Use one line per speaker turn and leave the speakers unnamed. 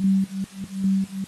なるほど。